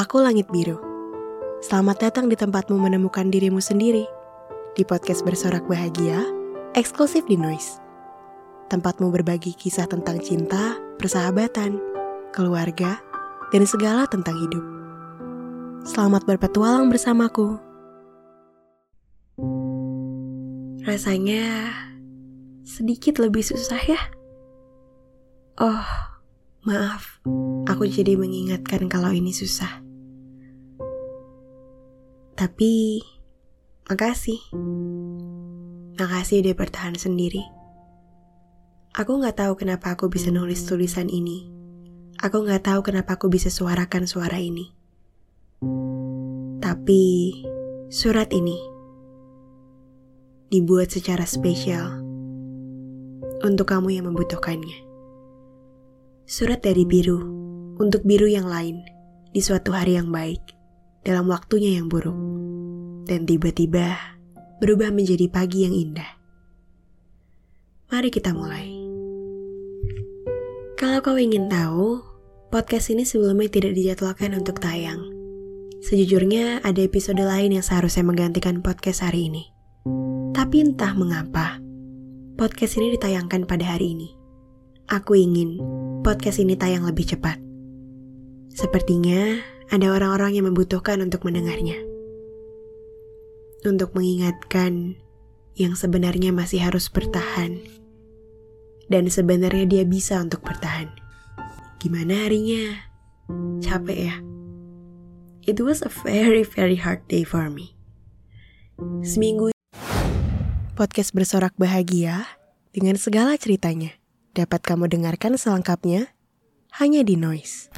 Aku Langit Biru. Selamat datang di tempatmu menemukan dirimu sendiri. Di podcast bersorak bahagia, eksklusif di Noise. Tempatmu berbagi kisah tentang cinta, persahabatan, keluarga, dan segala tentang hidup. Selamat berpetualang bersamaku. Rasanya sedikit lebih susah ya. Oh, maaf. Aku jadi mengingatkan kalau ini susah. Tapi, makasih. Makasih udah bertahan sendiri. Aku gak tahu kenapa aku bisa nulis tulisan ini. Aku gak tahu kenapa aku bisa suarakan suara ini. Tapi, surat ini dibuat secara spesial untuk kamu yang membutuhkannya. Surat dari biru untuk biru yang lain di suatu hari yang baik dalam waktunya yang buruk dan tiba-tiba berubah menjadi pagi yang indah. Mari kita mulai. Kalau kau ingin tahu, podcast ini sebelumnya tidak dijadwalkan untuk tayang. Sejujurnya ada episode lain yang seharusnya menggantikan podcast hari ini. Tapi entah mengapa, podcast ini ditayangkan pada hari ini. Aku ingin podcast ini tayang lebih cepat. Sepertinya ada orang-orang yang membutuhkan untuk mendengarnya untuk mengingatkan yang sebenarnya masih harus bertahan. Dan sebenarnya dia bisa untuk bertahan. Gimana harinya? Capek ya? It was a very very hard day for me. Seminggu Podcast bersorak bahagia dengan segala ceritanya dapat kamu dengarkan selengkapnya hanya di Noise.